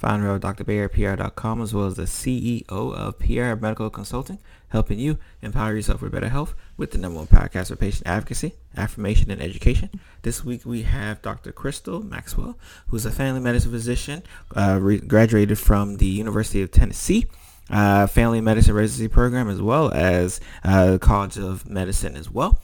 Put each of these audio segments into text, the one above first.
founder of drbarrypr.com, as well as the CEO of PR Medical Consulting, helping you empower yourself with better health with the number one podcast for patient advocacy, affirmation, and education. This week we have Dr. Crystal Maxwell, who's a family medicine physician, uh, re- graduated from the University of Tennessee. Uh, family medicine residency program as well as uh, College of Medicine as well.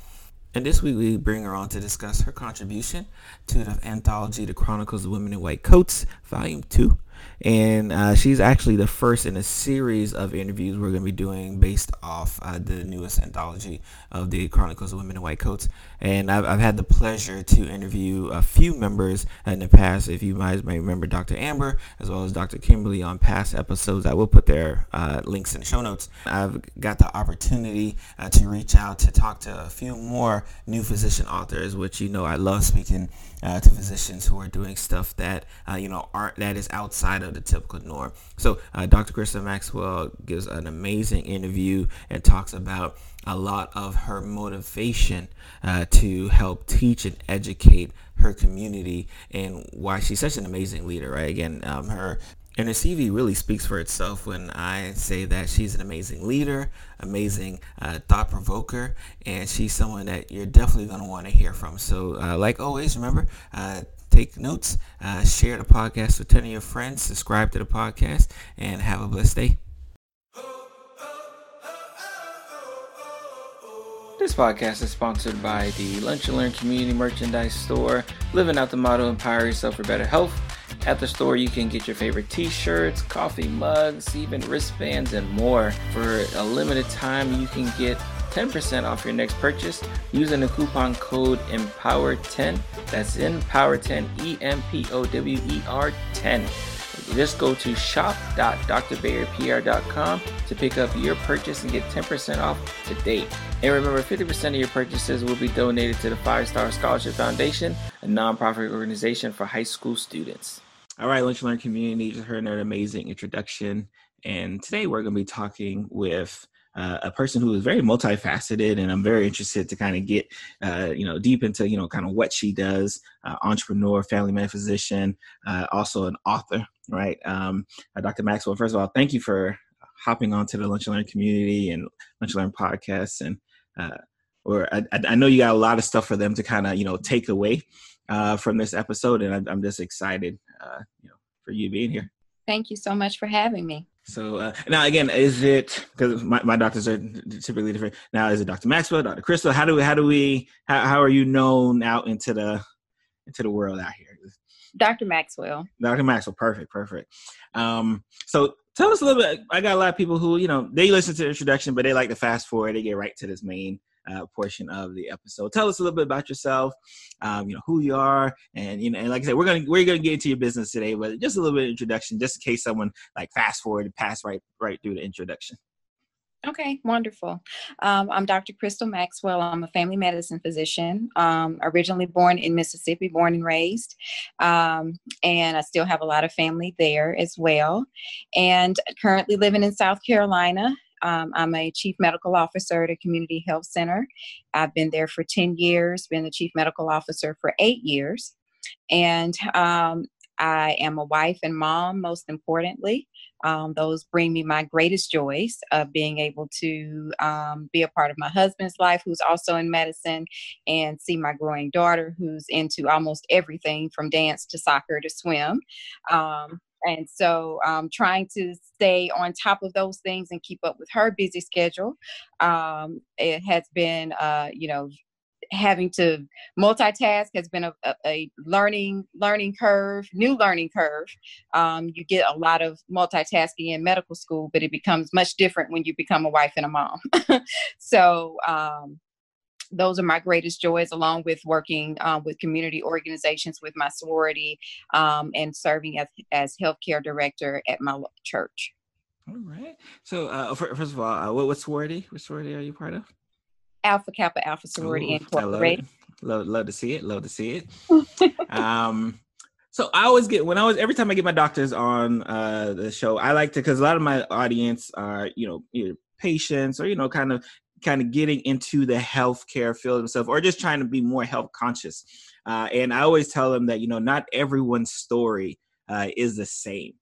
And this week we bring her on to discuss her contribution to the anthology The Chronicles of Women in White Coats, Volume 2, and uh, she's actually the first in a series of interviews we're going to be doing based off uh, the newest anthology of the Chronicles of Women in White Coats. And I've, I've, had the pleasure to interview a few members in the past. If you guys may remember Dr. Amber as well as Dr. Kimberly on past episodes, I will put their uh, links in the show notes. I've got the opportunity uh, to reach out to talk to a few more new physician authors, which you know I love speaking uh, to physicians who are doing stuff that uh, you know aren't that is outside of the typical norm. So uh, Dr. Crystal Maxwell gives an amazing interview and talks about a lot of her motivation uh, to help teach and educate her community and why she's such an amazing leader. Right? Again, um, her and her CV really speaks for itself when I say that she's an amazing leader, amazing uh, thought provoker, and she's someone that you're definitely going to want to hear from. So, uh, like always, remember, uh, take notes, uh, share the podcast with 10 of your friends, subscribe to the podcast, and have a blessed day. This podcast is sponsored by the Lunch and Learn Community Merchandise Store, living out the motto Empower Yourself for Better Health. At the store, you can get your favorite t shirts, coffee mugs, even wristbands, and more. For a limited time, you can get 10% off your next purchase using the coupon code EMPOWER10. That's EMPOWER10, E M P O W E R 10. Just go to shop.drbarrypr.com to pick up your purchase and get 10% off today. And remember, 50% of your purchases will be donated to the Five Star Scholarship Foundation, a nonprofit organization for high school students. All right, Lunch Learn community, just heard an amazing introduction. And today we're going to be talking with uh, a person who is very multifaceted, and I'm very interested to kind of get, uh, you know, deep into, you know, kind of what she does. Uh, entrepreneur, family man, physician, uh, also an author, right? Um, uh, Dr. Maxwell, first of all, thank you for hopping onto the Lunch and Learn community and Lunch and Learn podcast, and uh, or I, I, know you got a lot of stuff for them to kind of, you know, take away from this episode, and I'm, I'm just excited uh, you know, for you being here. Thank you so much for having me. So uh, now again, is it because my, my doctors are typically different? Now is it Dr. Maxwell, Dr. Crystal? How do we, how do we how, how are you known out into the into the world out here? Dr. Maxwell. Dr. Maxwell, perfect, perfect. Um, so tell us a little bit. I got a lot of people who you know they listen to the introduction, but they like to fast forward. They get right to this main uh, portion of the episode. Tell us a little bit about yourself, um, you know, who you are, and you know, and like I said, we're gonna we're gonna get into your business today, but just a little bit of introduction, just in case someone like fast forward, and pass right right through the introduction. Okay, wonderful. Um, I'm Dr. Crystal Maxwell. I'm a family medicine physician, um, originally born in Mississippi, born and raised. Um, and I still have a lot of family there as well. And currently living in South Carolina. Um, I'm a chief medical officer at a community health center. I've been there for 10 years, been the chief medical officer for eight years. And um, I am a wife and mom, most importantly. Um, those bring me my greatest joys of being able to um, be a part of my husband's life, who's also in medicine, and see my growing daughter, who's into almost everything from dance to soccer to swim. Um, and so um, trying to stay on top of those things and keep up with her busy schedule um, it has been uh, you know having to multitask has been a, a, learning learning curve new learning curve. Um, you get a lot of multitasking in medical school but it becomes much different when you become a wife and a mom. So um, those are my greatest joys, along with working um, with community organizations with my sorority um, and serving as, as healthcare director at my church. All right. So, uh, first of all, uh, what, what sorority? What sorority are you part of? Alpha Kappa Alpha Sorority Ooh, Incorporated. Love, love, love to see it. Love to see it. um, so I always get when I was every time I get my doctors on uh, the show, I like to because a lot of my audience are you know either patients or you know kind of kind of getting into the healthcare field themselves or just trying to be more health conscious. Uh, and I always tell them that you know not everyone's story uh, is the same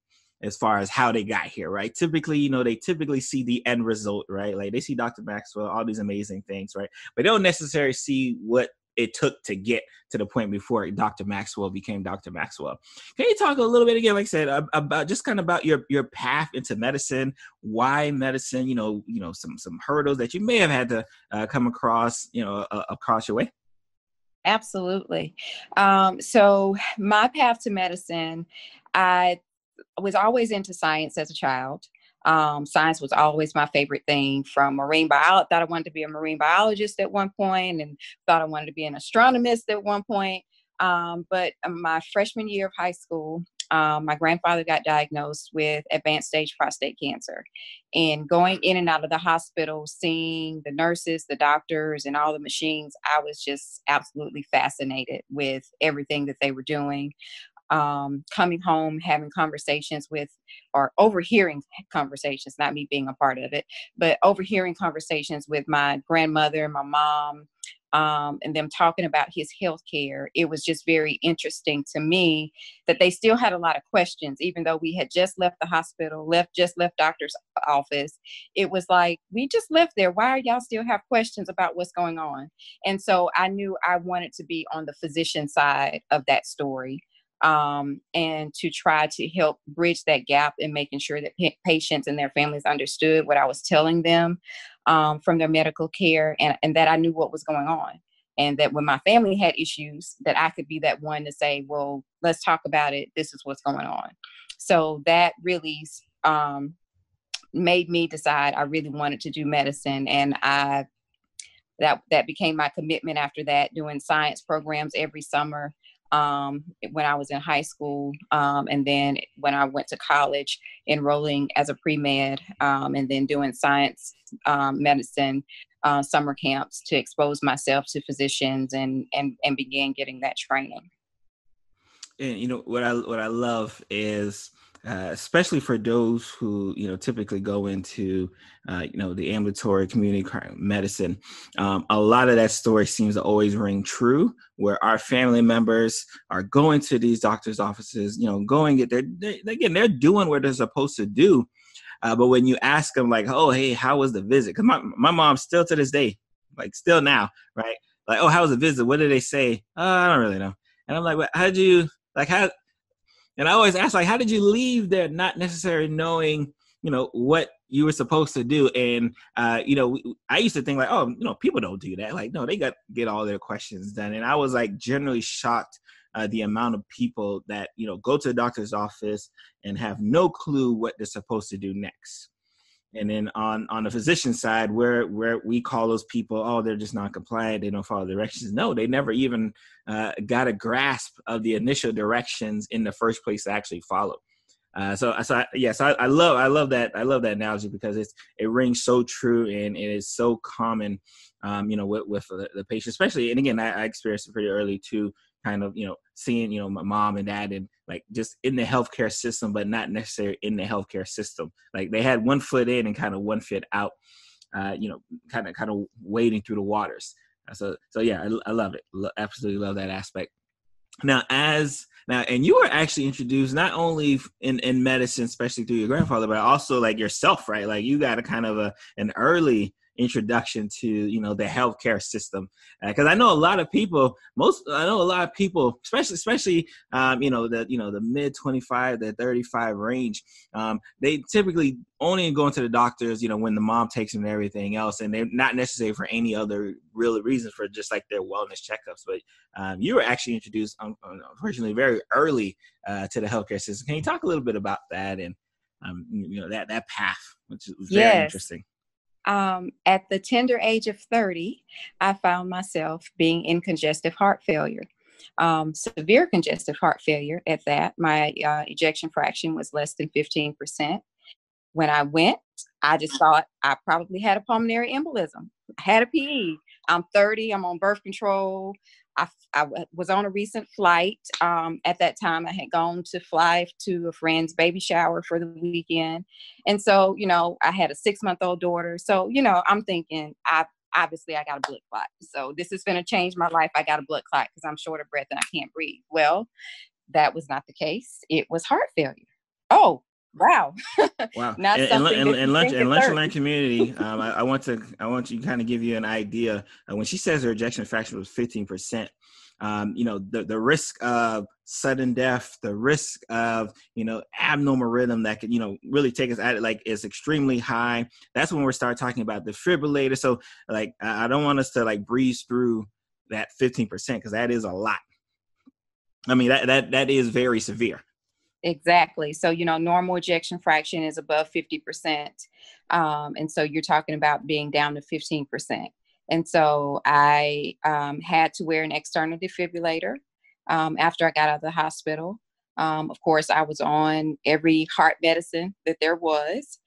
as far as how they got here, right? Typically, you know, they typically see the end result, right? Like they see Dr. Maxwell, all these amazing things, right? But they don't necessarily see what it took to get to the point before Dr. Maxwell became Dr. Maxwell. Can you talk a little bit again, like I said, about just kind of about your your path into medicine, why medicine, you know, you know, some some hurdles that you may have had to uh, come across, you know, uh, across your way. Absolutely. Um, so my path to medicine, I was always into science as a child. Um, science was always my favorite thing from marine biology. Thought I wanted to be a marine biologist at one point and thought I wanted to be an astronomist at one point. Um, but um, my freshman year of high school, um, my grandfather got diagnosed with advanced stage prostate cancer. And going in and out of the hospital, seeing the nurses, the doctors, and all the machines, I was just absolutely fascinated with everything that they were doing um, coming home, having conversations with, or overhearing conversations, not me being a part of it, but overhearing conversations with my grandmother, my mom, um, and them talking about his health care, it was just very interesting to me that they still had a lot of questions, even though we had just left the hospital, left just left doctor's office. It was like we just left there. Why are y'all still have questions about what's going on? And so I knew I wanted to be on the physician side of that story um, and to try to help bridge that gap in making sure that pa- patients and their families understood what I was telling them um, from their medical care and, and that I knew what was going on. And that when my family had issues, that I could be that one to say, well, let's talk about it. This is what's going on. So that really um, made me decide I really wanted to do medicine. And I that that became my commitment after that, doing science programs every summer um, when I was in high school, um, and then when I went to college, enrolling as a pre med, um, and then doing science um, medicine uh, summer camps to expose myself to physicians and and and begin getting that training. And you know what I what I love is uh, especially for those who you know typically go into uh, you know the ambulatory community medicine um, a lot of that story seems to always ring true where our family members are going to these doctors offices you know going their they, again they're doing what they're supposed to do uh, but when you ask them like oh hey how was the visit? Because my, my mom still to this day like still now right? Like oh how was the visit? What did they say? Oh, i don't really know. And i'm like well, how did you like how and I always ask, like, how did you leave there not necessarily knowing, you know, what you were supposed to do? And, uh, you know, I used to think like, oh, you know, people don't do that. Like, no, they got get all their questions done. And I was like generally shocked uh, the amount of people that, you know, go to the doctor's office and have no clue what they're supposed to do next. And then on on the physician side, where where we call those people, oh, they're just not compliant, they don't follow directions. No, they never even uh, got a grasp of the initial directions in the first place to actually follow. Uh, so, so I, yes, I, I, love I love that I love that analogy because it's it rings so true and it is so common, um, you know, with, with the, the patient, especially. And again, I, I experienced it pretty early too kind of you know seeing you know my mom and dad and like just in the healthcare system but not necessarily in the healthcare system. Like they had one foot in and kind of one foot out uh, you know kind of kind of wading through the waters. So so yeah i, I love it. Lo- absolutely love that aspect. Now as now and you were actually introduced not only in in medicine especially through your grandfather but also like yourself right? Like you got a kind of a an early introduction to you know the healthcare system. Because uh, I know a lot of people most I know a lot of people especially especially um, you know the you know the mid 25 to 35 range um, they typically only go into the doctors you know when the mom takes them and everything else and they're not necessary for any other real reasons for just like their wellness checkups but um, you were actually introduced unfortunately very early uh, to the healthcare system can you talk a little bit about that and um, you know that that path which is very yes. interesting um, at the tender age of 30, I found myself being in congestive heart failure. Um, severe congestive heart failure at that. My uh, ejection fraction was less than 15%. When I went, I just thought I probably had a pulmonary embolism. I had a PE. I'm 30. I'm on birth control. I, I was on a recent flight. Um, at that time, I had gone to fly to a friend's baby shower for the weekend. And so, you know, I had a six month old daughter. So, you know, I'm thinking, I obviously I got a blood clot. So this is going to change my life. I got a blood clot because I'm short of breath and I can't breathe. Well, that was not the case. It was heart failure. Oh, wow. wow. Not and, something and, and, and lunch and lunch and learn community. Um, I, I, want to I want to kind of give you an idea. Uh, when she says her ejection fraction was 15 percent, um, you know, the, the risk of sudden death, the risk of, you know, abnormal rhythm that could, you know, really take us at it, like is extremely high. That's when we start talking about defibrillator. So like, I don't want us to like breeze through that 15% because that is a lot. I mean, that, that, that is very severe. Exactly. So, you know, normal ejection fraction is above 50%. Um, and so you're talking about being down to 15%. And so I um, had to wear an external defibrillator um, after I got out of the hospital. Um, of course, I was on every heart medicine that there was.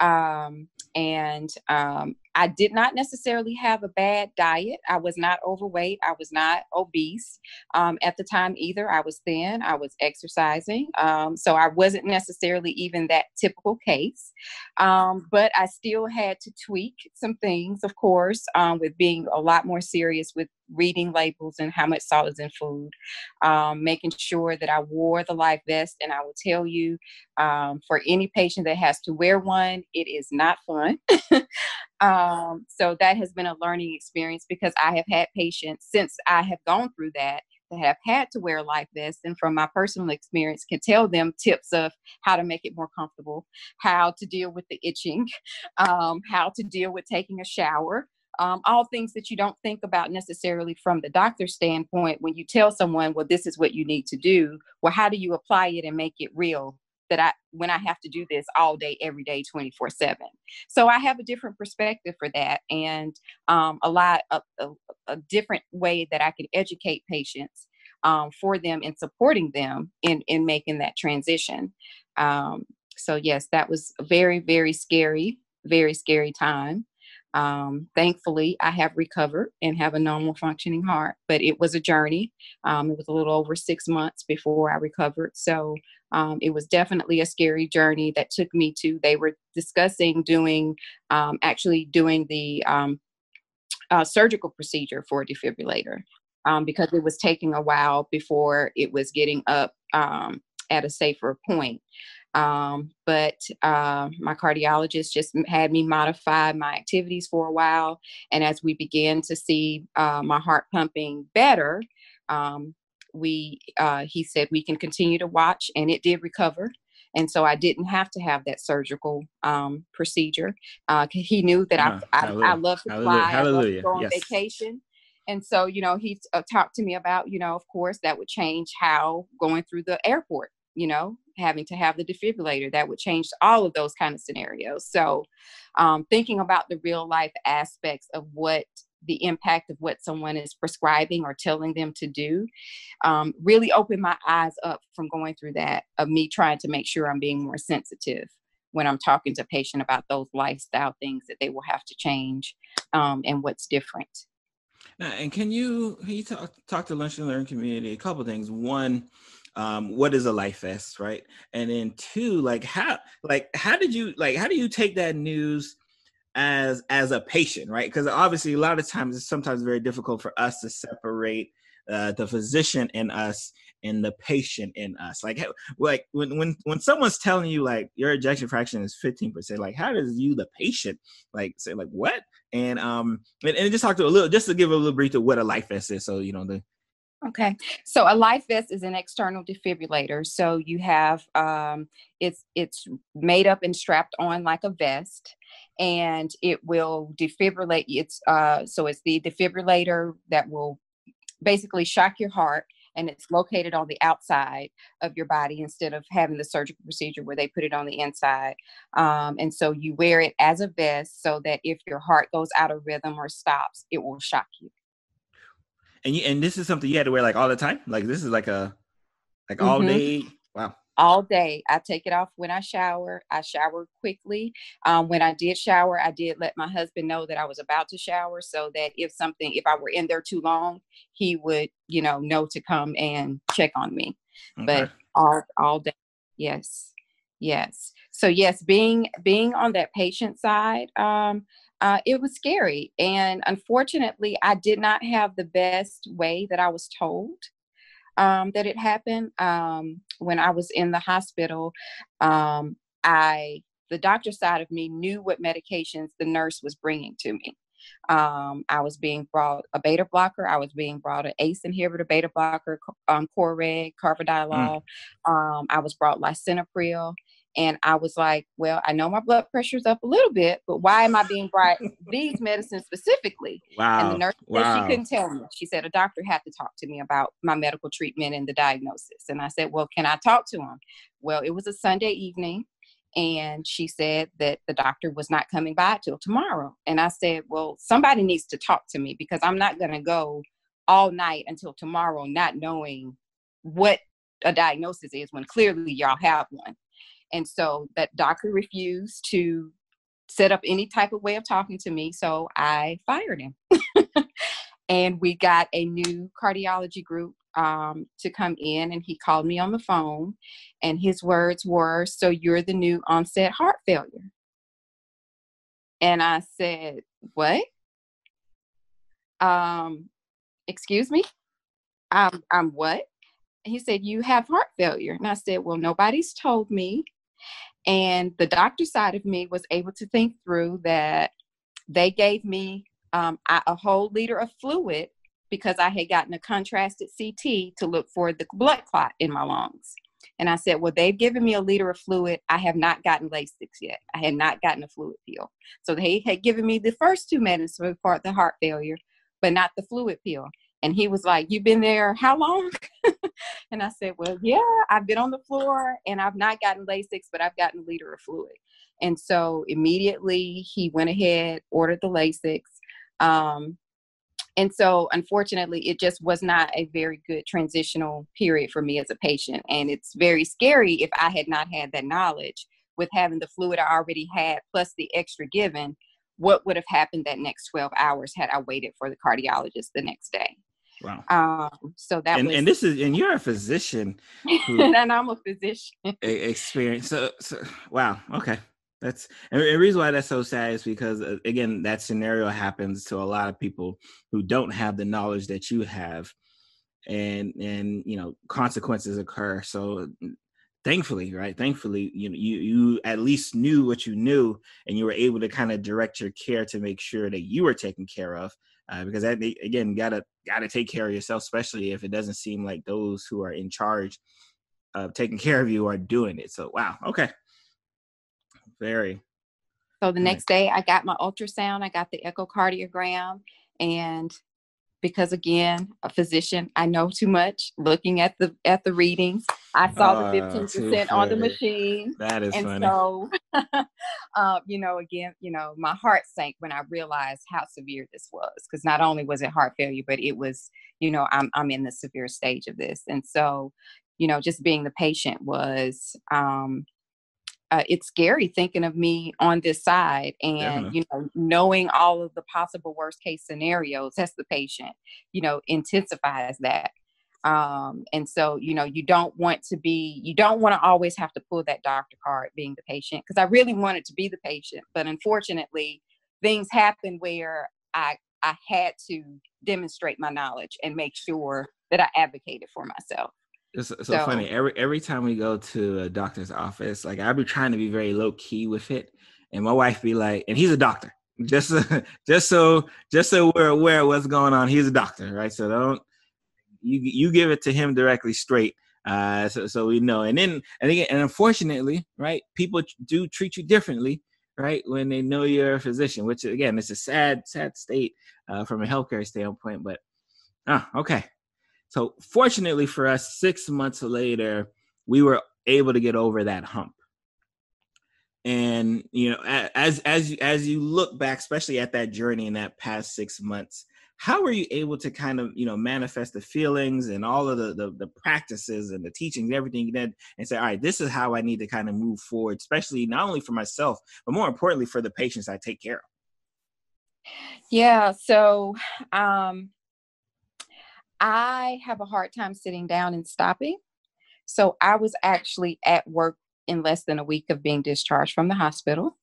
Um, and um, I did not necessarily have a bad diet. I was not overweight. I was not obese um, at the time either. I was thin. I was exercising. Um, so I wasn't necessarily even that typical case. Um, but I still had to tweak some things, of course, um, with being a lot more serious with reading labels and how much salt is in food, um, making sure that I wore the life vest. And I will tell you, um, for any patient that has to wear one, it is not fun. um, so that has been a learning experience because I have had patients since I have gone through that that have had to wear life vests and from my personal experience can tell them tips of how to make it more comfortable how to deal with the itching um, how to deal with taking a shower um, all things that you don't think about necessarily from the doctor's standpoint when you tell someone well this is what you need to do. Well how do you apply it and make it real that i when i have to do this all day every day 24 7 so i have a different perspective for that and um, a lot of a, a, different way that i can educate patients um, for them and supporting them in in making that transition um, so yes that was a very very scary very scary time um, thankfully, I have recovered and have a normal functioning heart, but it was a journey. Um, it was a little over six months before I recovered. So um, it was definitely a scary journey that took me to, they were discussing doing, um, actually doing the um, uh, surgical procedure for a defibrillator um, because it was taking a while before it was getting up at a safer point. Um, but uh, my cardiologist just had me modify my activities for a while. And as we began to see uh, my heart pumping better, um, we uh, he said we can continue to watch, and it did recover. And so I didn't have to have that surgical um, procedure. Uh, he knew that I, I, I, love to fly. I love to go on yes. vacation. And so, you know, he uh, talked to me about, you know, of course, that would change how going through the airport you know, having to have the defibrillator. That would change all of those kind of scenarios. So, um, thinking about the real life aspects of what the impact of what someone is prescribing or telling them to do um, really opened my eyes up from going through that of me trying to make sure I'm being more sensitive when I'm talking to a patient about those lifestyle things that they will have to change um, and what's different. Now, and can you can you talk talk to lunch and learn community a couple things? One, um, what is a life vest, right? And then two, like how like how did you like how do you take that news as as a patient, right? Because obviously a lot of times it's sometimes very difficult for us to separate uh, the physician in us and the patient in us. Like like when when when someone's telling you like your ejection fraction is 15%, like how does you the patient like say like what? And um and, and just talk to a little just to give a little brief to what a life vest is. So you know the Okay, so a life vest is an external defibrillator. So you have um, it's it's made up and strapped on like a vest, and it will defibrillate. It's uh, so it's the defibrillator that will basically shock your heart, and it's located on the outside of your body instead of having the surgical procedure where they put it on the inside. Um, and so you wear it as a vest so that if your heart goes out of rhythm or stops, it will shock you and you and this is something you had to wear like all the time. Like this is like a like mm-hmm. all day. Wow. all day. I take it off when I shower. I shower quickly. Um, when I did shower, I did let my husband know that I was about to shower so that if something, if I were in there too long, he would, you know, know to come and check on me. Okay. But all all day, yes, yes. So yes, being being on that patient side, um, uh, it was scary, and unfortunately, I did not have the best way that I was told um, that it happened. Um, when I was in the hospital, um, I the doctor side of me knew what medications the nurse was bringing to me. Um, I was being brought a beta blocker. I was being brought an ACE inhibitor, beta blocker, um, Coreg, carvedilol. Mm. Um, I was brought lisinopril. And I was like, well, I know my blood pressure's up a little bit, but why am I being brought these medicines specifically? Wow. And the nurse wow. said she couldn't tell me. She said a doctor had to talk to me about my medical treatment and the diagnosis. And I said, well, can I talk to him? Well, it was a Sunday evening. And she said that the doctor was not coming by till tomorrow. And I said, well, somebody needs to talk to me because I'm not going to go all night until tomorrow, not knowing what a diagnosis is when clearly y'all have one. And so that doctor refused to set up any type of way of talking to me. So I fired him. and we got a new cardiology group um, to come in, and he called me on the phone. And his words were, So you're the new onset heart failure. And I said, What? Um, excuse me? I'm, I'm what? he said, You have heart failure. And I said, Well, nobody's told me. And the doctor side of me was able to think through that they gave me um, a whole liter of fluid because I had gotten a contrasted CT to look for the blood clot in my lungs. And I said, Well, they've given me a liter of fluid. I have not gotten Lasix yet. I had not gotten a fluid pill. So they had given me the first two medicines for the heart failure, but not the fluid pill. And he was like, You've been there how long? and I said, Well, yeah, I've been on the floor and I've not gotten Lasix, but I've gotten a liter of fluid. And so immediately he went ahead, ordered the Lasix. Um, and so unfortunately, it just was not a very good transitional period for me as a patient. And it's very scary if I had not had that knowledge with having the fluid I already had plus the extra given. What would have happened that next 12 hours had I waited for the cardiologist the next day? Wow. Um, so that and, was, and this is and you're a physician and I'm a physician. experience. So, so wow. Okay. That's and the reason why that's so sad is because uh, again that scenario happens to a lot of people who don't have the knowledge that you have, and and you know consequences occur. So thankfully, right? Thankfully, you know you you at least knew what you knew, and you were able to kind of direct your care to make sure that you were taken care of uh, because that again gotta gotta take care of yourself, especially if it doesn't seem like those who are in charge of taking care of you are doing it. So wow, okay, very. So the next day, I got my ultrasound, I got the echocardiogram, and because again, a physician, I know too much. Looking at the at the readings, I saw the ah, fifteen percent on the machine. That is and funny. so, uh, you know, again, you know, my heart sank when I realized how severe this was. Because not only was it heart failure, but it was, you know, I'm I'm in the severe stage of this, and so, you know, just being the patient was um, uh, it's scary thinking of me on this side and Definitely. you know knowing all of the possible worst case scenarios as the patient you know intensifies that um, and so you know you don't want to be you don't want to always have to pull that doctor card being the patient because i really wanted to be the patient but unfortunately things happen where i i had to demonstrate my knowledge and make sure that i advocated for myself it's, so, so, funny. Every every time we go to a doctor's office, like I be trying to be very low key with it, and my wife be like, and he's a doctor. Just just so just so we're aware of what's going on. He's a doctor, right? So don't you you give it to him directly straight. Uh, so, so we know. And then, and again, and unfortunately, right, people do treat you differently, right, when they know you're a physician. Which again, it's a sad, sad state uh, from a healthcare standpoint. But ah, okay, so fortunately for us, six months later, we were able to get over that hump. And you know, as as as you look back, especially at that journey in that past six months, how were you able to kind of you know manifest the feelings and all of the the, the practices and the teachings and everything you did and say all right this is how i need to kind of move forward especially not only for myself but more importantly for the patients i take care of yeah so um i have a hard time sitting down and stopping. So i was actually at work in less than a week of being discharged from the hospital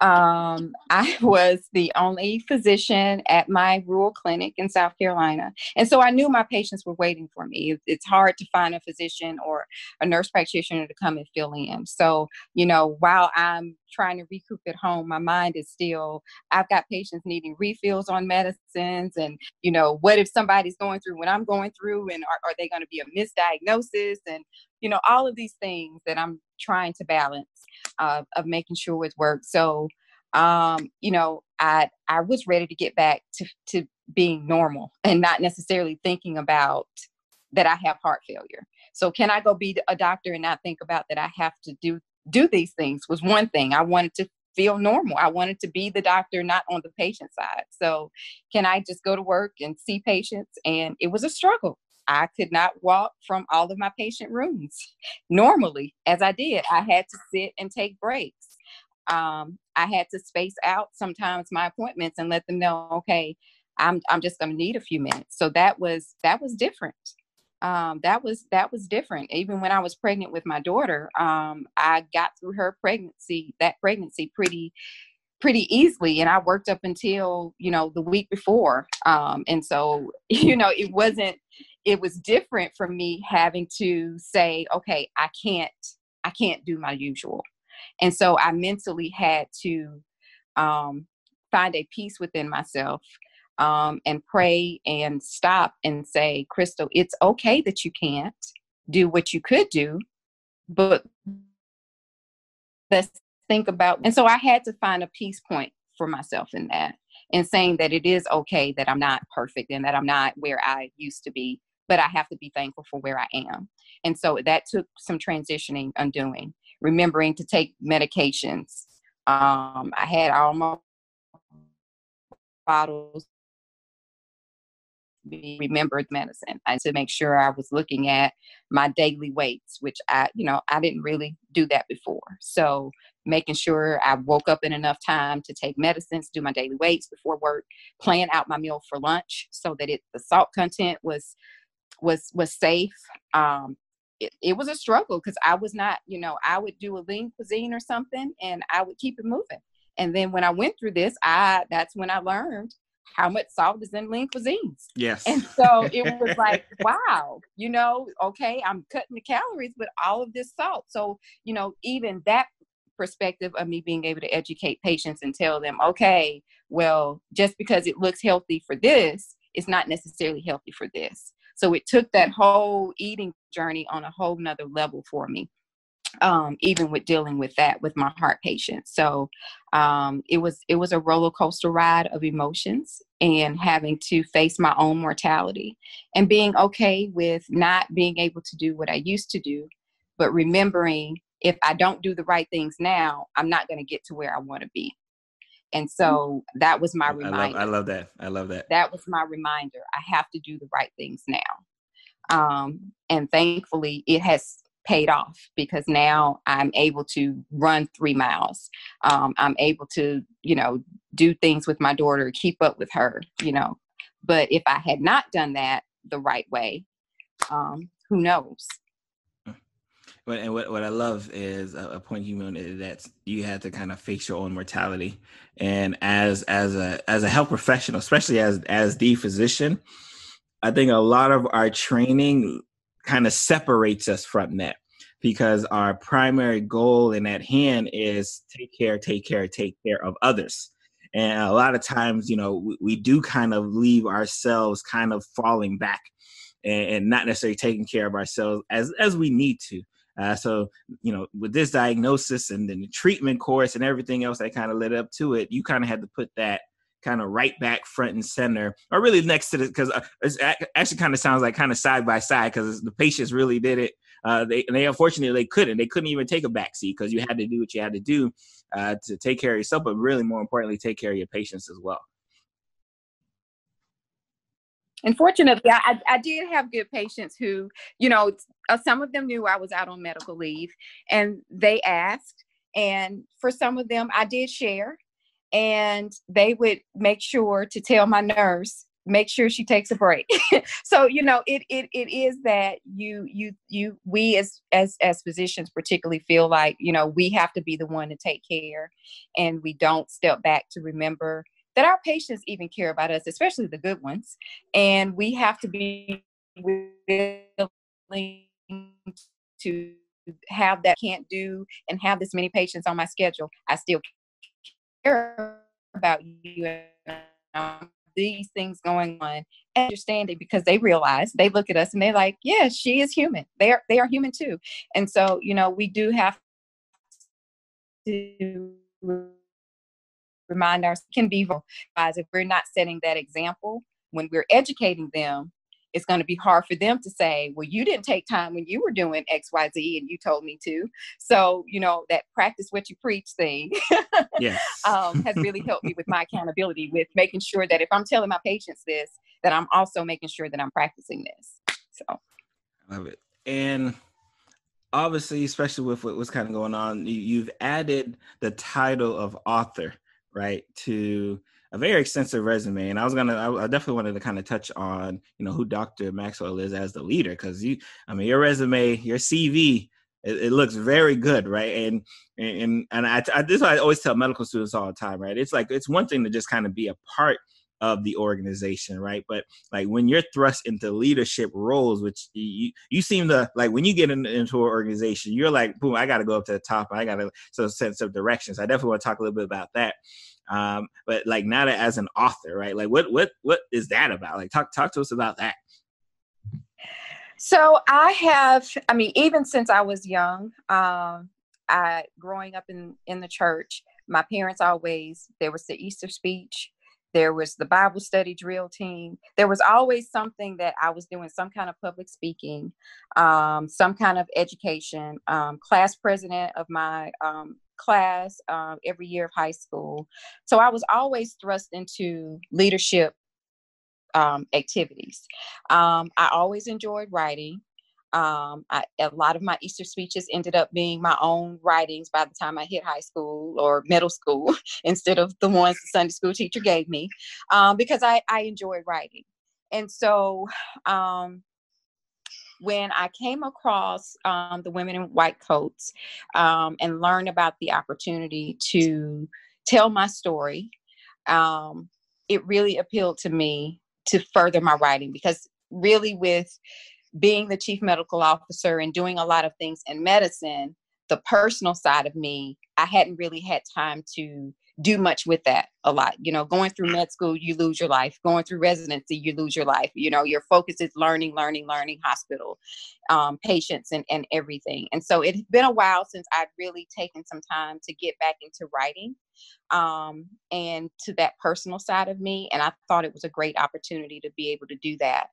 um, I was the only physician at my rural clinic in South Carolina. And so I knew my patients were waiting for me. It's hard to find a physician or a nurse practitioner to come and fill in. So, you know, while I'm trying to recoup at home, my mind is still, I've got patients needing refills on medicines. And, you know, what if somebody's going through what I'm going through? And are, are they going to be a misdiagnosis? And, you know, all of these things that I'm trying to balance uh, of making sure it works. So, um, you know, I I was ready to get back to to being normal and not necessarily thinking about that I have heart failure. So, can I go be a doctor and not think about that I have to do do these things? Was one thing I wanted to feel normal. I wanted to be the doctor, not on the patient side. So, can I just go to work and see patients? And it was a struggle. I could not walk from all of my patient rooms normally as I did. I had to sit and take breaks. Um, I had to space out sometimes my appointments and let them know, okay, I'm I'm just going to need a few minutes. So that was that was different. Um, that was that was different. Even when I was pregnant with my daughter, um, I got through her pregnancy that pregnancy pretty pretty easily and i worked up until you know the week before um, and so you know it wasn't it was different for me having to say okay i can't i can't do my usual and so i mentally had to um, find a peace within myself um, and pray and stop and say crystal it's okay that you can't do what you could do but let's think about and so i had to find a peace point for myself in that and saying that it is okay that i'm not perfect and that i'm not where i used to be but I have to be thankful for where I am. And so that took some transitioning, undoing, remembering to take medications. Um, I had all my bottles be remembered medicine and to make sure I was looking at my daily weights, which I, you know, I didn't really do that before. So making sure I woke up in enough time to take medicines, do my daily weights before work, plan out my meal for lunch so that it the salt content was was was safe. Um, it, it was a struggle because I was not, you know, I would do a lean cuisine or something and I would keep it moving. And then when I went through this, I that's when I learned how much salt is in lean cuisines. Yes. And so it was like, wow, you know, okay, I'm cutting the calories, but all of this salt. So, you know, even that perspective of me being able to educate patients and tell them, okay, well, just because it looks healthy for this, it's not necessarily healthy for this. So it took that whole eating journey on a whole nother level for me. Um, even with dealing with that with my heart patient. So um, it was it was a roller coaster ride of emotions and having to face my own mortality and being okay with not being able to do what I used to do, but remembering if I don't do the right things now, I'm not going to get to where I want to be. And so that was my reminder. I love, I love, that. I love that. That was my reminder. I have to do the right things now. Um, and thankfully, it has paid off because now I'm able to run three miles. Um, I'm able to, you know, do things with my daughter, keep up with her, you know. But if I had not done that the right way, um, who knows? And what, what I love is a, a point you made that you had to kind of face your own mortality, and as as a as a health professional, especially as as the physician, I think a lot of our training kind of separates us from that because our primary goal in at hand is take care, take care, take care of others. And a lot of times, you know, we, we do kind of leave ourselves kind of falling back and, and, not necessarily taking care of ourselves as as we need to. Uh, so, you know, with this diagnosis and then the treatment course and everything else that kind of led up to it, you kind of had to put that kind of right back front and center, or really next to it, because uh, it actually kind of sounds like kind of side by side, because the patients really did it. Uh, they they unfortunately they couldn't. They couldn't even take a back seat because you had to do what you had to do uh, to take care of yourself, but really more importantly, take care of your patients as well. Unfortunately, I, I did have good patients who, you know, uh, some of them knew I was out on medical leave and they asked. And for some of them, I did share and they would make sure to tell my nurse make sure she takes a break. So you know it, it it is that you you you we as as as physicians particularly feel like you know we have to be the one to take care and we don't step back to remember that our patients even care about us especially the good ones. And we have to be willing to have that can't do and have this many patients on my schedule. I still care about you and um, these things going on and understand it because they realize they look at us and they're like yeah she is human. They are they are human too. And so you know we do have to remind ourselves can be as if we're not setting that example when we're educating them it's going to be hard for them to say, well, you didn't take time when you were doing XYZ and you told me to. So, you know, that practice what you preach thing yes. um, has really helped me with my accountability with making sure that if I'm telling my patients this, that I'm also making sure that I'm practicing this. So, I love it. And obviously, especially with what's kind of going on, you've added the title of author, right, to a very extensive resume, and I was gonna, I, I definitely wanted to kind of touch on, you know, who Dr. Maxwell is as the leader, because you, I mean, your resume, your CV, it, it looks very good, right? And and and I, I this I always tell medical students all the time, right? It's like it's one thing to just kind of be a part of the organization, right? But like when you're thrust into leadership roles, which you you seem to like when you get in, into an organization, you're like, boom, I got to go up to the top. I got to so sense of directions. I definitely want to talk a little bit about that. Um, but like not as an author, right? Like what what what is that about? Like talk talk to us about that. So I have, I mean, even since I was young, um, I growing up in in the church, my parents always there was the Easter speech, there was the Bible study drill team. There was always something that I was doing, some kind of public speaking, um, some kind of education. Um, class president of my um, class um, every year of high school. So I was always thrust into leadership um, activities. Um, I always enjoyed writing. Um, I, a lot of my Easter speeches ended up being my own writings by the time I hit high school or middle school instead of the ones the Sunday school teacher gave me um, because I, I enjoyed writing. And so um, when I came across um, the women in white coats um, and learned about the opportunity to tell my story, um, it really appealed to me to further my writing because really with being the chief medical officer and doing a lot of things in medicine the personal side of me i hadn't really had time to do much with that a lot. You know, going through med school, you lose your life. Going through residency, you lose your life. You know, your focus is learning, learning, learning, hospital, um, patients, and, and everything. And so it's been a while since I'd really taken some time to get back into writing um, and to that personal side of me. And I thought it was a great opportunity to be able to do that.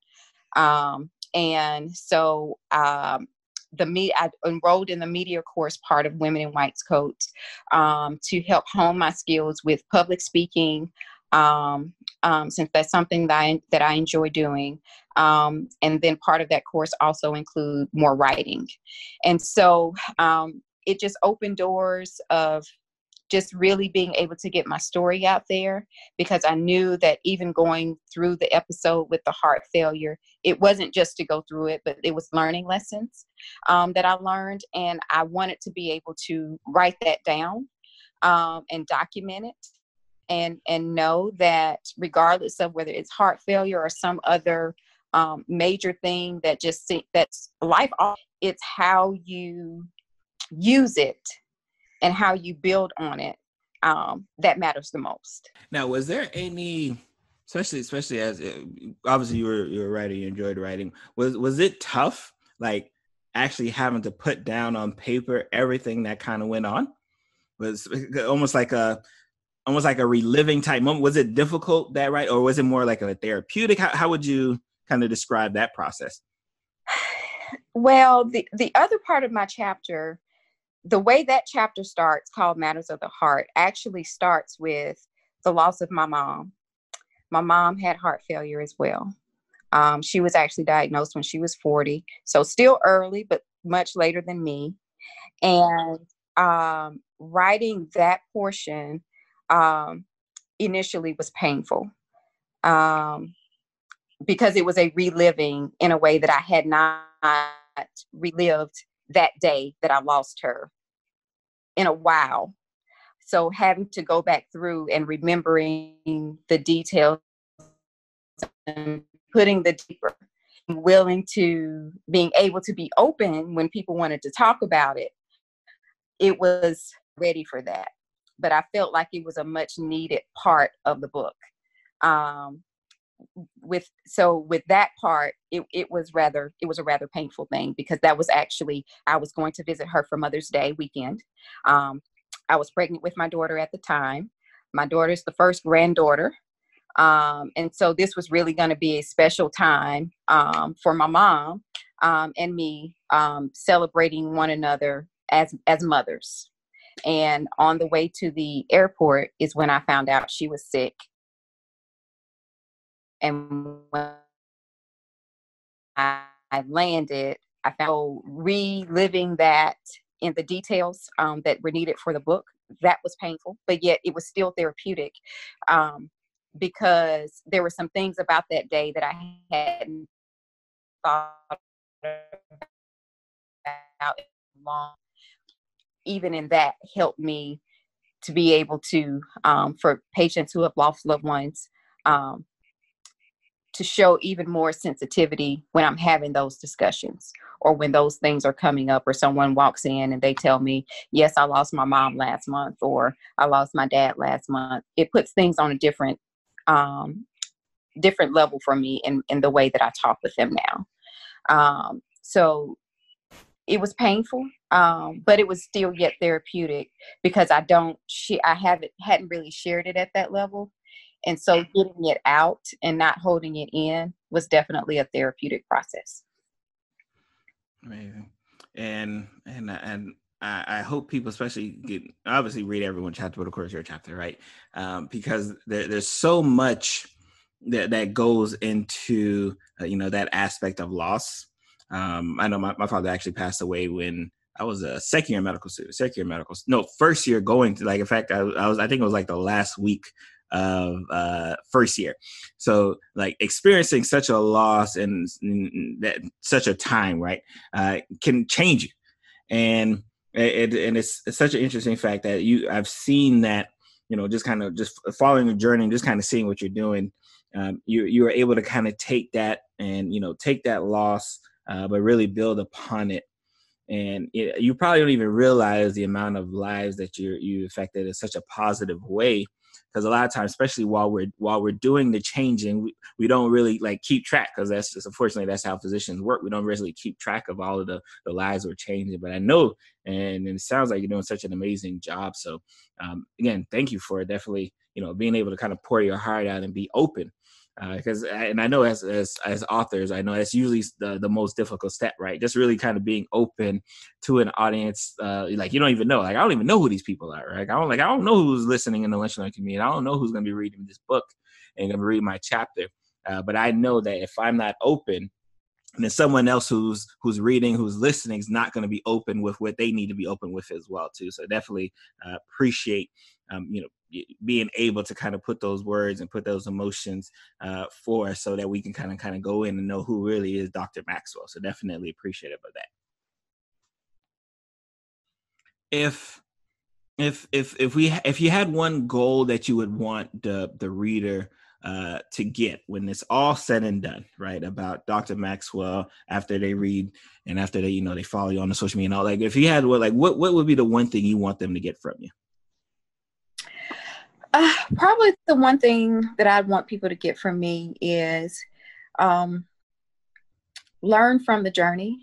Um, and so um, the me I enrolled in the media course part of Women in Whites Coats um, to help hone my skills with public speaking. Um, um, since that's something that I, that I enjoy doing. Um, and then part of that course also include more writing. And so um, it just opened doors of just really being able to get my story out there because I knew that even going through the episode with the heart failure, it wasn't just to go through it, but it was learning lessons um, that I learned. And I wanted to be able to write that down um, and document it and, and know that regardless of whether it's heart failure or some other um, major thing that just that's life, it's how you use it and how you build on it um, that matters the most. Now, was there any, especially especially as obviously you were you were writing, you enjoyed writing. Was was it tough, like actually having to put down on paper everything that kind of went on? Was almost like a almost like a reliving type moment. Was it difficult that right, or was it more like a therapeutic? How, how would you kind of describe that process? Well, the the other part of my chapter the way that chapter starts, called Matters of the Heart, actually starts with the loss of my mom. My mom had heart failure as well. Um, she was actually diagnosed when she was 40, so still early, but much later than me. And um, writing that portion um, initially was painful um, because it was a reliving in a way that I had not relived that day that I lost her in a while. So having to go back through and remembering the details and putting the deeper, willing to being able to be open when people wanted to talk about it, it was ready for that. But I felt like it was a much needed part of the book. Um, with so with that part it, it was rather it was a rather painful thing because that was actually i was going to visit her for mother's day weekend um, i was pregnant with my daughter at the time my daughter's the first granddaughter um, and so this was really going to be a special time um, for my mom um, and me um, celebrating one another as as mothers. And on the way to the airport is when I found out she was sick. And when I, landed, I found reliving that in the details um, that were needed for the book. That was painful, but yet it was still therapeutic. Um, because there were some things about that day that I hadn't thought about long. Even in that, helped me to be able to, um, for patients who have lost loved ones, um, to show even more sensitivity when I'm having those discussions or when those things are coming up or someone walks in and they tell me, Yes, I lost my mom last month or I lost my dad last month. It puts things on a different um, different level for me in, in the way that I talk with them now. Um, so it was painful, um, but it was still yet therapeutic because I don't, she, I haven't, hadn't really shared it at that level. And so getting it out and not holding it in was definitely a therapeutic process. Amazing. And, and, and I, I hope people, especially, get obviously read everyone chapter, but of course your chapter, right? Um, because there, there's so much that that goes into uh, you know that aspect of loss. Um, I know my, my father actually passed away when I was a second year medical student, second year medical, no, first year going to like, in fact, I, I was, I think it was like the last week of uh, first year. So like experiencing such a loss and, that such a time, right, uh, can change you. And it, and it's, it's such an interesting fact that you I've seen that you know just kind of just following the journey and just kind of seeing what you're doing um, you you are able to kind of take that and you know take that loss uh, but really build upon it and it, you probably don't even realize the amount of lives that you you affected in such a positive way because a lot of times especially while we're while we're doing the changing we, we don't really like keep track because that's just unfortunately that's how physicians work. We don't really keep track of all of the the lives we're changing but i know and, and it sounds like you're doing such an amazing job. So um, again thank you for definitely you know being able to kind of pour your heart out and be open because uh, and I know as, as as authors, I know that's usually the the most difficult step, right? Just really kind of being open to an audience, uh, like you don't even know, like I don't even know who these people are, right? I don't like I don't know who's listening in the lunch community. I don't know who's going to be reading this book and going to read my chapter, uh, but I know that if I'm not open, then someone else who's who's reading who's listening is not going to be open with what they need to be open with as well too so definitely uh, appreciate um, you know being able to kind of put those words and put those emotions uh, for us so that we can kind of kind of go in and know who really is Dr. Maxwell. So definitely appreciative of that. If if if if we if you had one goal that you would want the the reader uh, to get when it's all said and done, right? About Dr. Maxwell after they read and after they, you know, they follow you on the social media and all. Like, if you had what, like, what what would be the one thing you want them to get from you? Uh, probably the one thing that I'd want people to get from me is um, learn from the journey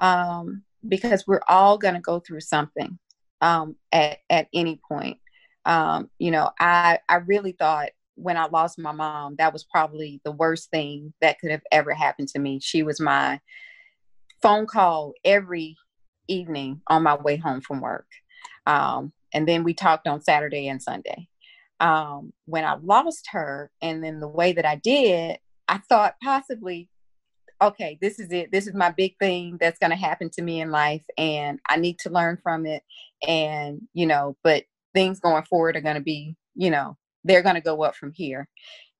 um, because we're all going to go through something um, at, at any point. Um, you know, I, I really thought when I lost my mom, that was probably the worst thing that could have ever happened to me. She was my phone call every evening on my way home from work. Um, and then we talked on Saturday and Sunday. Um, when I lost her, and then the way that I did, I thought possibly, okay, this is it. This is my big thing that's going to happen to me in life, and I need to learn from it. And you know, but things going forward are going to be, you know, they're going to go up from here.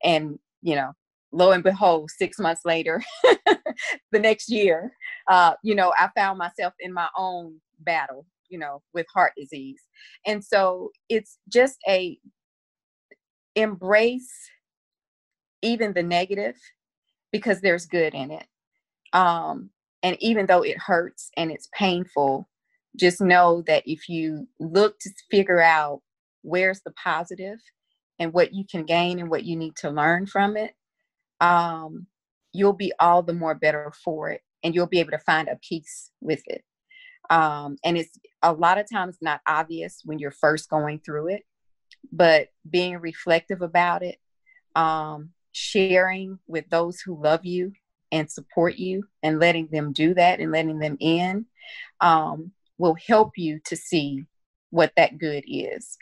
And you know, lo and behold, six months later, the next year, uh, you know, I found myself in my own battle, you know, with heart disease. And so it's just a embrace even the negative because there's good in it. Um, and even though it hurts and it's painful, just know that if you look to figure out where's the positive and what you can gain and what you need to learn from it, um, you'll be all the more better for it and you'll be able to find a peace with it. Um, and it's a lot of times not obvious when you're first going through it, but being reflective about it, um, sharing with those who love you and support you, and letting them do that and letting them in um, will help you to see what that good is.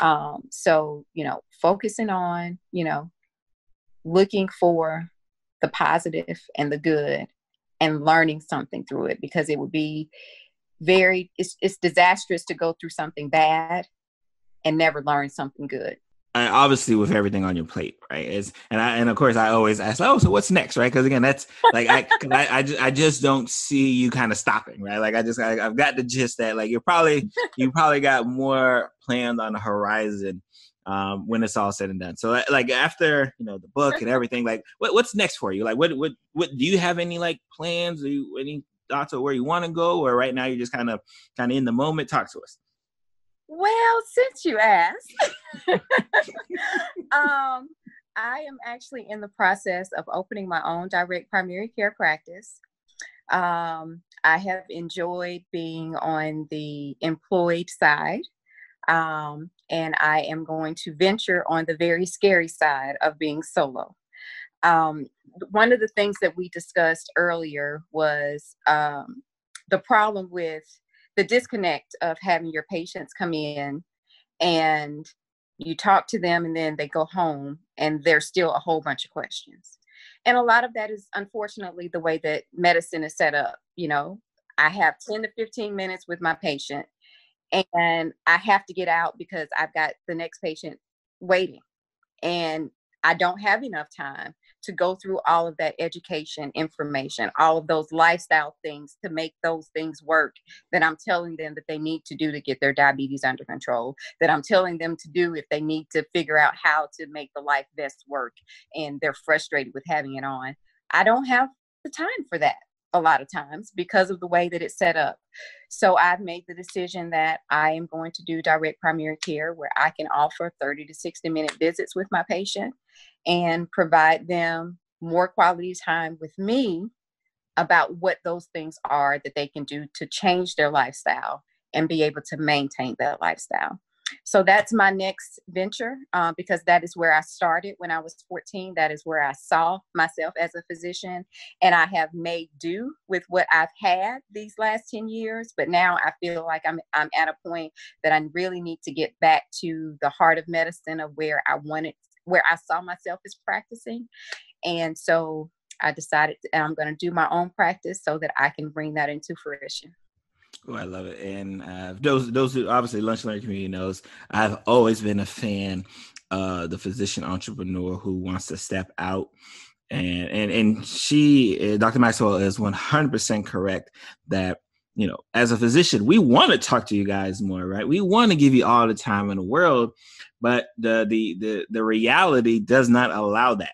Um, so, you know, focusing on, you know, looking for the positive and the good and learning something through it because it would be very it's, it's disastrous to go through something bad and never learn something good obviously with everything on your plate, right? Is and I and of course I always ask, oh, so what's next, right? Because again, that's like I, I I just, I just don't see you kind of stopping, right? Like I just I, have got the gist that like you're probably you probably got more planned on the horizon um, when it's all said and done. So like after you know the book and everything, like what, what's next for you? Like what what what do you have any like plans? Do you any thoughts of where you want to go, or right now you're just kind of kind of in the moment? Talk to us. Well, since you asked, um, I am actually in the process of opening my own direct primary care practice. Um, I have enjoyed being on the employed side, um, and I am going to venture on the very scary side of being solo. Um, one of the things that we discussed earlier was um, the problem with the disconnect of having your patients come in and you talk to them and then they go home and there's still a whole bunch of questions. And a lot of that is unfortunately the way that medicine is set up you know? I have 10 to 15 minutes with my patient and i have to get out because i've got the next patient waiting and i don't have enough time to go through all of that education information, all of those lifestyle things to make those things work that I'm telling them that they need to do to get their diabetes under control, that I'm telling them to do if they need to figure out how to make the life vest work and they're frustrated with having it on. I don't have the time for that a lot of times because of the way that it's set up. So I've made the decision that I am going to do direct primary care where I can offer 30 to 60 minute visits with my patient and provide them more quality time with me about what those things are that they can do to change their lifestyle and be able to maintain that lifestyle. So that's my next venture uh, because that is where I started when I was 14. That is where I saw myself as a physician. And I have made do with what I've had these last 10 years. But now I feel like I'm, I'm at a point that I really need to get back to the heart of medicine of where I wanted, where I saw myself as practicing. And so I decided I'm going to do my own practice so that I can bring that into fruition. Oh, I love it. And uh, those those who obviously lunch learning community knows I've always been a fan of the physician entrepreneur who wants to step out. And and and she, uh, Dr. Maxwell, is one hundred percent correct that you know, as a physician, we want to talk to you guys more, right? We want to give you all the time in the world, but the the the the reality does not allow that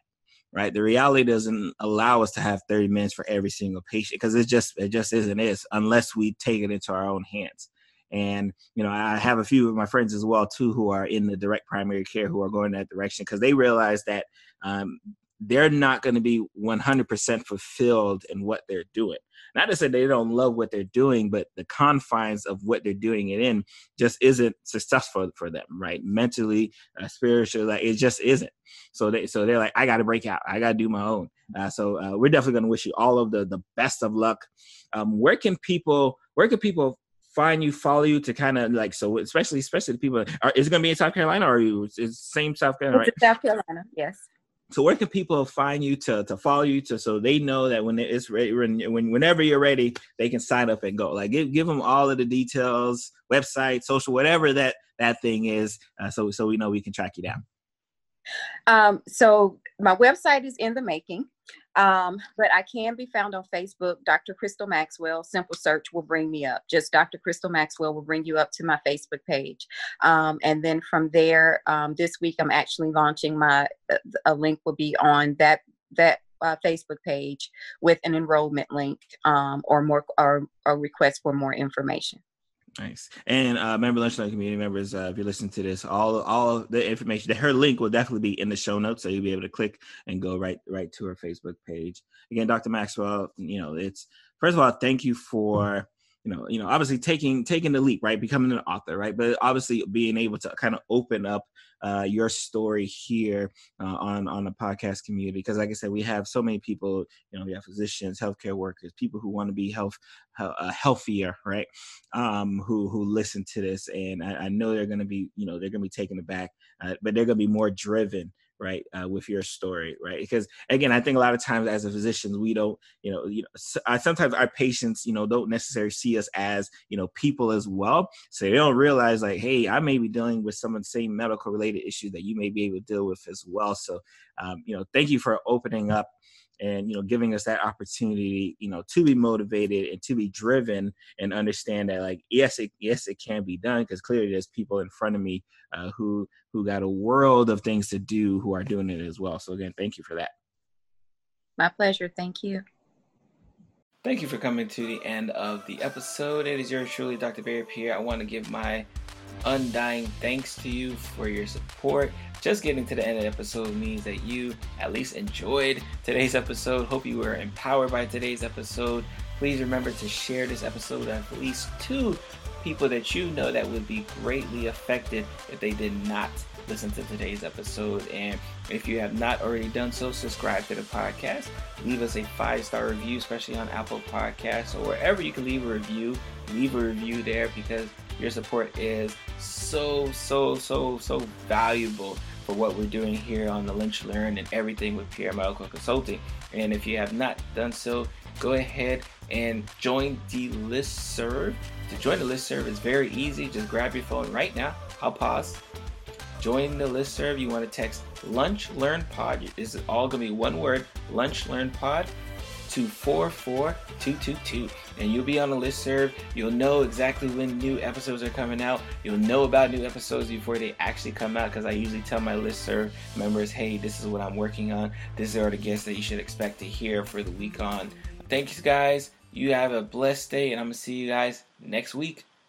right? The reality doesn't allow us to have 30 minutes for every single patient because it just it just isn't is unless we take it into our own hands. And you know, I have a few of my friends as well too who are in the direct primary care who are going that direction because they realize that um, they're not going to be 100% fulfilled in what they're doing. Not to say they don't love what they're doing, but the confines of what they're doing it in just isn't successful for them, right? Mentally, uh, spiritually, like it just isn't. So they, so they're like, I got to break out. I got to do my own. Uh, so uh, we're definitely going to wish you all of the the best of luck. Um, where can people, where can people find you, follow you to kind of like so, especially especially the people. Are, is it going to be in South Carolina or are you? Is same South Carolina? Right? South Carolina, yes. So where can people find you to to follow you to so they know that when it's ready when whenever you're ready they can sign up and go? Like give, give them all of the details website social whatever that that thing is uh, so so we know we can track you down. Um, so my website is in the making um, but I can be found on Facebook, Dr. Crystal Maxwell. Simple search will bring me up. Just Dr. Crystal Maxwell will bring you up to my Facebook page. Um, and then from there, um, this week I'm actually launching my, a link will be on that, that uh, Facebook page with an enrollment link um, or more or a request for more information. Nice. And uh, member lunchtime community members, uh, if you're listening to this, all all the information, her link will definitely be in the show notes, so you'll be able to click and go right right to her Facebook page. Again, Dr. Maxwell, you know, it's first of all, thank you for you know, you know, obviously taking taking the leap, right, becoming an author, right, but obviously being able to kind of open up uh, your story here uh, on on the podcast community because like i said we have so many people you know we have physicians healthcare workers people who want to be health uh, healthier right? Um, who who listen to this and i, I know they're going to be you know they're going to be taken aback uh, but they're going to be more driven right uh, with your story right? Because again i think a lot of times as a physician we don't you know you know I, sometimes our patients you know don't necessarily see us as you know people as well. So they don't realize like hey i may be dealing with some of the same medical related issues that you may be able to deal with as well. So um, you know thank you for opening up and you know giving us that opportunity you know to be motivated and to be driven and understand that like yes it yes it can be done because clearly there's people in front of me uh, who who got a world of things to do who are doing it as well so again thank you for that my pleasure thank you Thank you for coming to the end of the episode. It is yours truly, Dr. Barry Pierre. I want to give my undying thanks to you for your support. Just getting to the end of the episode means that you at least enjoyed today's episode. Hope you were empowered by today's episode. Please remember to share this episode with at least two people that you know that would be greatly affected if they did not listen to today's episode. And if you have not already done so, subscribe to the podcast. Leave us a five star review, especially on Apple Podcasts or wherever you can leave a review. Leave a review there because your support is so, so, so, so valuable for what we're doing here on the Lunch Learn and everything with Pierre Medical Consulting. And if you have not done so, go ahead and join the list serve. To join the list serve is very easy. Just grab your phone right now. I'll pause. Join the list serve. You want to text Lunch Learn Pod. This is all gonna be one word. Lunch Learn Pod to 44222 and you'll be on the list serve. You'll know exactly when new episodes are coming out. You'll know about new episodes before they actually come out because I usually tell my list serve members, hey, this is what I'm working on. These are the guests that you should expect to hear for the week on. Thanks, guys. You have a blessed day, and I'm going to see you guys next week.